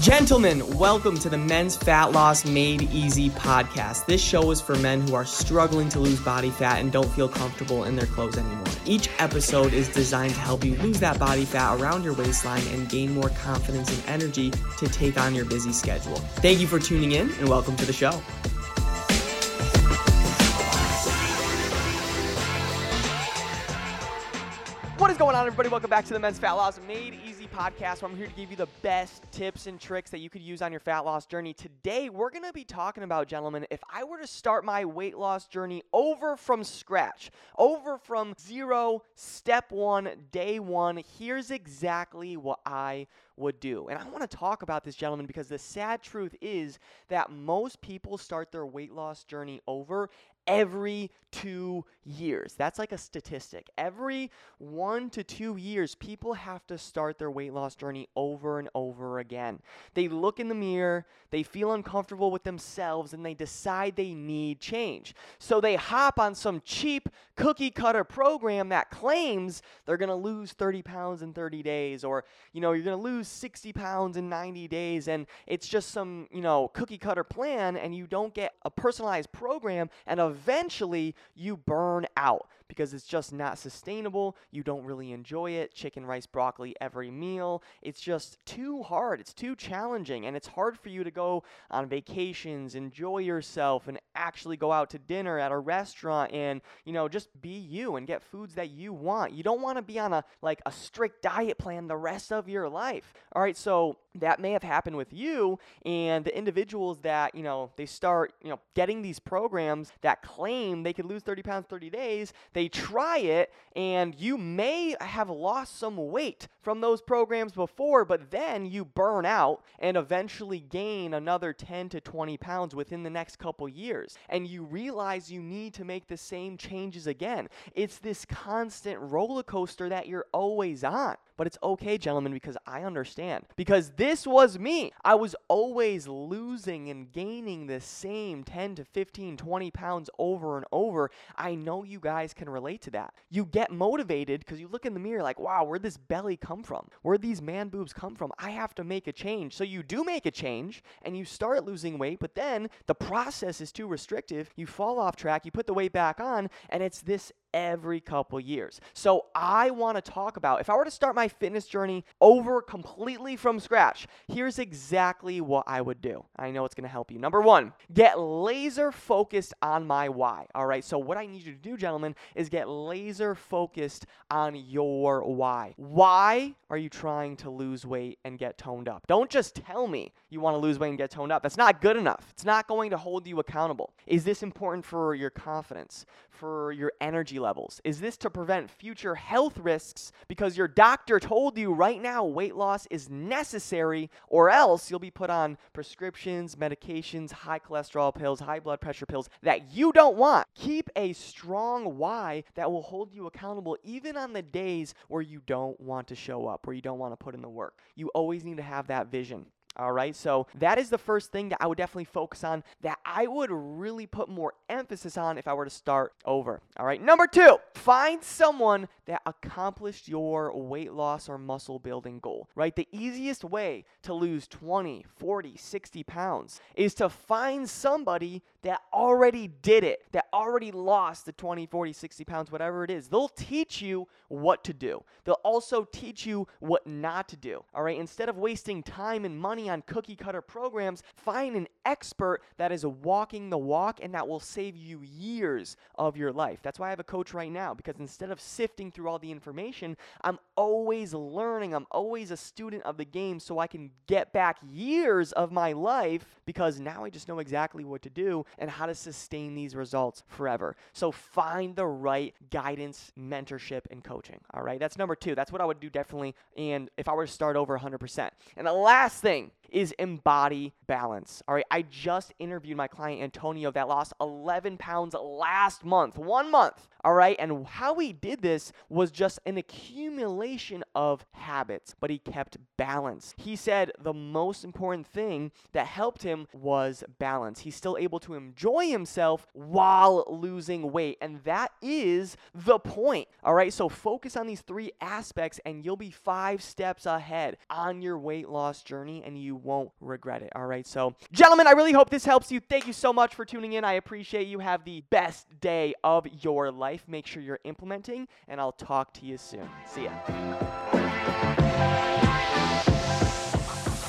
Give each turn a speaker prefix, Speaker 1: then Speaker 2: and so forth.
Speaker 1: Gentlemen, welcome to the Men's Fat Loss Made Easy podcast. This show is for men who are struggling to lose body fat and don't feel comfortable in their clothes anymore. Each episode is designed to help you lose that body fat around your waistline and gain more confidence and energy to take on your busy schedule. Thank you for tuning in and welcome to the show. What is going on, everybody? Welcome back to the Men's Fat Loss Made Easy podcast, where I'm here to give you the best tips and tricks that you could use on your fat loss journey. Today, we're going to be talking about, gentlemen, if I were to start my weight loss journey over from scratch, over from zero, step one, day one, here's exactly what I would do. And I want to talk about this, gentlemen, because the sad truth is that most people start their weight loss journey over every two years. That's like a statistic. Every one to two years, people have to start their weight loss journey over and over again. They look in the mirror, they feel uncomfortable with themselves, and they decide they need change. So they hop on some cheap cookie cutter program that claims they're going to lose 30 pounds in 30 days, or, you know, you're going to lose 60 pounds in 90 days, and it's just some, you know, cookie cutter plan, and you don't get a personalized program, and eventually you burn out because it's just not sustainable. You don't really enjoy it. Chicken, rice, broccoli every meal. It's just too hard. It's too challenging. And it's hard for you to go on vacations, enjoy yourself, and actually go out to dinner at a restaurant and, you know, just be you and get foods that you want. You don't want to be on a like a strict diet plan the rest of your life. All right, so that may have happened with you and the individuals that you know they start you know getting these programs that claim they could lose 30 pounds 30 days they try it and you may have lost some weight from those programs before but then you burn out and eventually gain another 10 to 20 pounds within the next couple years. And you realize you need to make the same changes again. It's this constant roller coaster that you're always on but it's okay, gentlemen, because I understand. Because this was me. I was always losing and gaining the same 10 to 15, 20 pounds over and over. I know you guys can relate to that. You get motivated because you look in the mirror like, wow, where'd this belly come from? Where'd these man boobs come from? I have to make a change. So you do make a change and you start losing weight, but then the process is too restrictive. You fall off track, you put the weight back on, and it's this every couple years. So I want to talk about if I were to start my fitness journey over completely from scratch, here's exactly what I would do. I know it's going to help you. Number 1, get laser focused on my why. All right? So what I need you to do, gentlemen, is get laser focused on your why. Why are you trying to lose weight and get toned up? Don't just tell me you want to lose weight and get toned up. That's not good enough. It's not going to hold you accountable. Is this important for your confidence, for your energy levels? Is this to prevent future health risks because your doctor told you right now weight loss is necessary, or else you'll be put on prescriptions, medications, high cholesterol pills, high blood pressure pills that you don't want? Keep a strong why that will hold you accountable even on the days where you don't want to show up, where you don't want to put in the work. You always need to have that vision. All right, so that is the first thing that I would definitely focus on that I would really put more emphasis on if I were to start over. All right, number two, find someone that accomplished your weight loss or muscle building goal, right? The easiest way to lose 20, 40, 60 pounds is to find somebody that already did it, that already lost the 20, 40, 60 pounds, whatever it is. They'll teach you what to do. They'll also teach you what not to do. All right, instead of wasting time and money on cookie cutter programs, find an expert that is walking the walk and that will save you years of your life. That's why I have a coach right now because instead of sifting through all the information, I'm always learning. I'm always a student of the game so I can get back years of my life because now I just know exactly what to do and how to sustain these results forever. So find the right guidance, mentorship, and coaching. All right, that's number two. That's what I would do definitely. And if I were to start over 100%. And the last thing is embody balance. All right, I just interviewed my client Antonio that lost 11 pounds last month, one month. All right, and how he did this was just an accumulation of habits, but he kept balance. He said the most important thing that helped him was balance. He's still able to enjoy himself while losing weight, and that is the point. All right, so focus on these three aspects, and you'll be five steps ahead on your weight loss journey, and you won't regret it. All right. So, gentlemen, I really hope this helps you. Thank you so much for tuning in. I appreciate you. Have the best day of your life. Make sure you're implementing, and I'll talk to you soon. See ya.